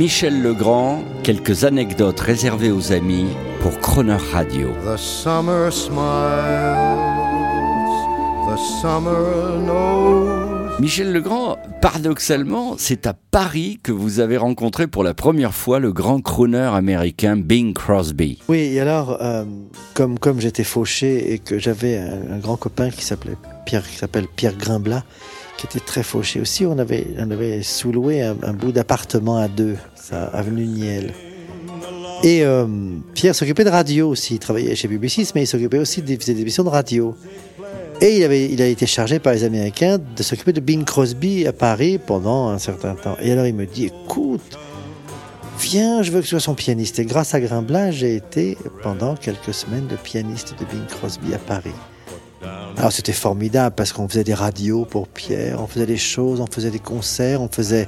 Michel Legrand, quelques anecdotes réservées aux amis pour Croner Radio. Michel Legrand, paradoxalement, c'est à Paris que vous avez rencontré pour la première fois le grand crooner américain Bing Crosby. Oui, et alors, euh, comme, comme j'étais fauché et que j'avais un, grand copain qui s'appelait Pierre, qui s'appelle Pierre Grimblat, qui était très fauché aussi, on avait, on avait sous-loué un, bout d'appartement à deux, avenue Niel. Et euh, Pierre s'occupait de radio aussi, il travaillait chez BBC, mais il s'occupait aussi des émissions de radio. Et il, avait, il a été chargé par les Américains de s'occuper de Bing Crosby à Paris pendant un certain temps. Et alors il me dit, écoute, viens, je veux que tu sois son pianiste. Et grâce à Grimblat, j'ai été pendant quelques semaines le pianiste de Bing Crosby à Paris. Alors c'était formidable parce qu'on faisait des radios pour Pierre, on faisait des choses, on faisait des concerts, on faisait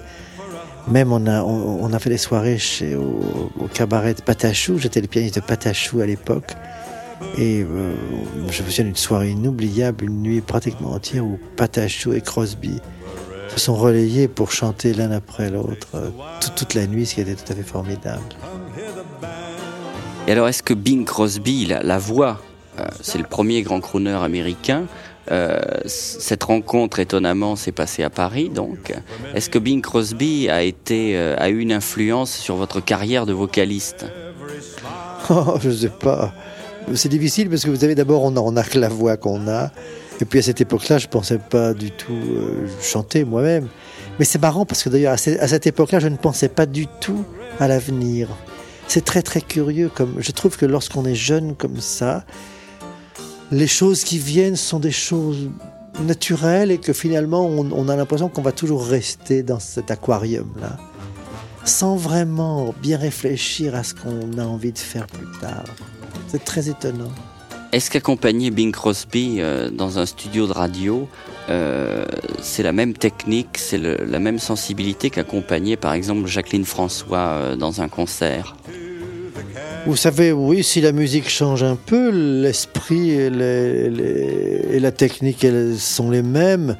même on a fait des soirées chez au, au cabaret de Patachou. J'étais le pianiste de Patachou à l'époque et euh, je me souviens d'une soirée inoubliable, une nuit pratiquement entière où Patachou et Crosby se sont relayés pour chanter l'un après l'autre euh, toute, toute la nuit, ce qui était tout à fait formidable. Et alors, est-ce que Bing Crosby, la, la voix, euh, c'est le premier grand crooner américain euh, cette rencontre, étonnamment, s'est passée à Paris, donc? Est-ce que Bing Crosby a, été, euh, a eu une influence sur votre carrière de vocaliste? Oh, je sais pas. C'est difficile parce que vous savez, d'abord, on on a que la voix qu'on a. Et puis à cette époque-là, je pensais pas du tout euh, chanter moi-même. Mais c'est marrant parce que d'ailleurs, à, ce- à cette époque-là, je ne pensais pas du tout à l'avenir. C'est très très curieux. Comme je trouve que lorsqu'on est jeune comme ça, les choses qui viennent sont des choses naturelles et que finalement, on a l'impression qu'on va toujours rester dans cet aquarium-là, sans vraiment bien réfléchir à ce qu'on a envie de faire plus tard. C'est très étonnant. Est-ce qu'accompagner Bing Crosby euh, dans un studio de radio, euh, c'est la même technique, c'est la même sensibilité qu'accompagner par exemple Jacqueline François euh, dans un concert? Vous savez, oui, si la musique change un peu, l'esprit et, les- les- et la technique elles sont les mêmes.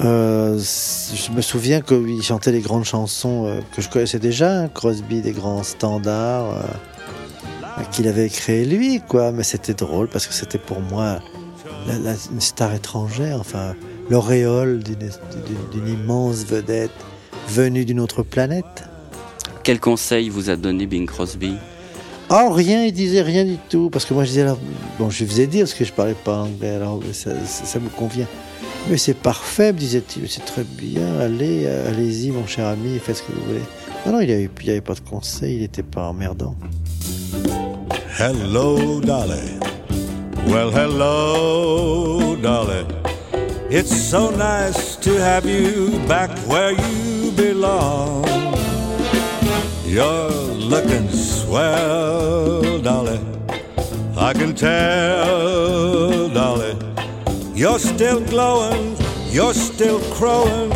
Euh, je me souviens qu'il chantait les grandes chansons que je connaissais déjà, hein, Crosby, des grands standards euh, qu'il avait créé lui, quoi. Mais c'était drôle parce que c'était pour moi la- la- une star étrangère, enfin l'auréole d'une immense vedette venue d'une autre planète. Quel conseil vous a donné Bing Crosby? Oh, rien, il disait rien du tout. Parce que moi, je disais, alors, bon, je lui faisais dire parce que je parlais pas anglais, alors ça, ça, ça me convient. Mais c'est parfait, me disait-il, c'est très bien, allez, allez-y, mon cher ami, faites ce que vous voulez. Non, non, il n'y avait, avait pas de conseil, il n'était pas emmerdant. Hello, Dolly. Well, hello, Dolly. It's so nice to have you back where you belong. You're looking swell, Dolly. I can tell, Dolly. You're still glowing, you're still crowing,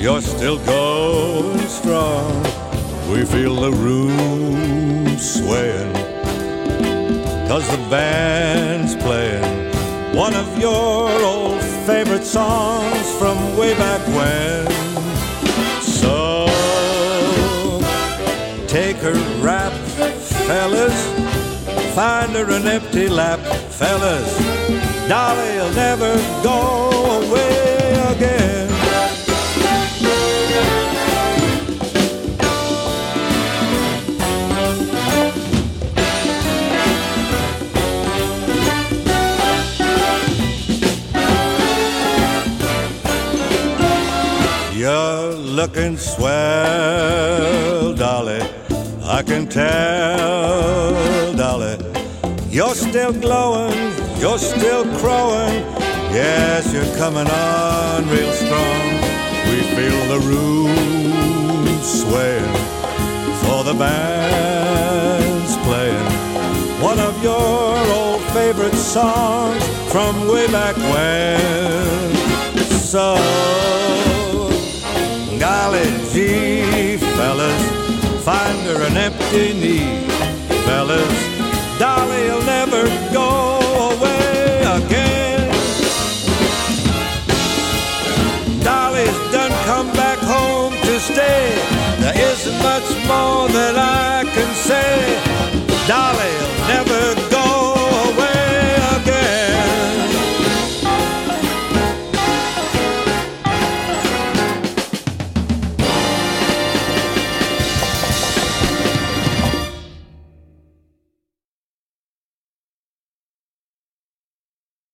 you're still going strong. We feel the room swaying. Cause the band's playing one of your old favorite songs from way back when. So take her rap, fellas. Find her an empty lap, fellas. Dolly'll never go away again. You're looking swell, Dolly. I can tell, Dolly. You're still glowing, you're still crowing. Yes, you're coming on real strong. We feel the room swaying, for the band's playing one of your old favorite songs from way back when. So, Golly gee, fellas, find her an empty knee. Fellas, Dolly'll never go away again. Dolly's done come back home to stay. There isn't much more that I can say. Dolly.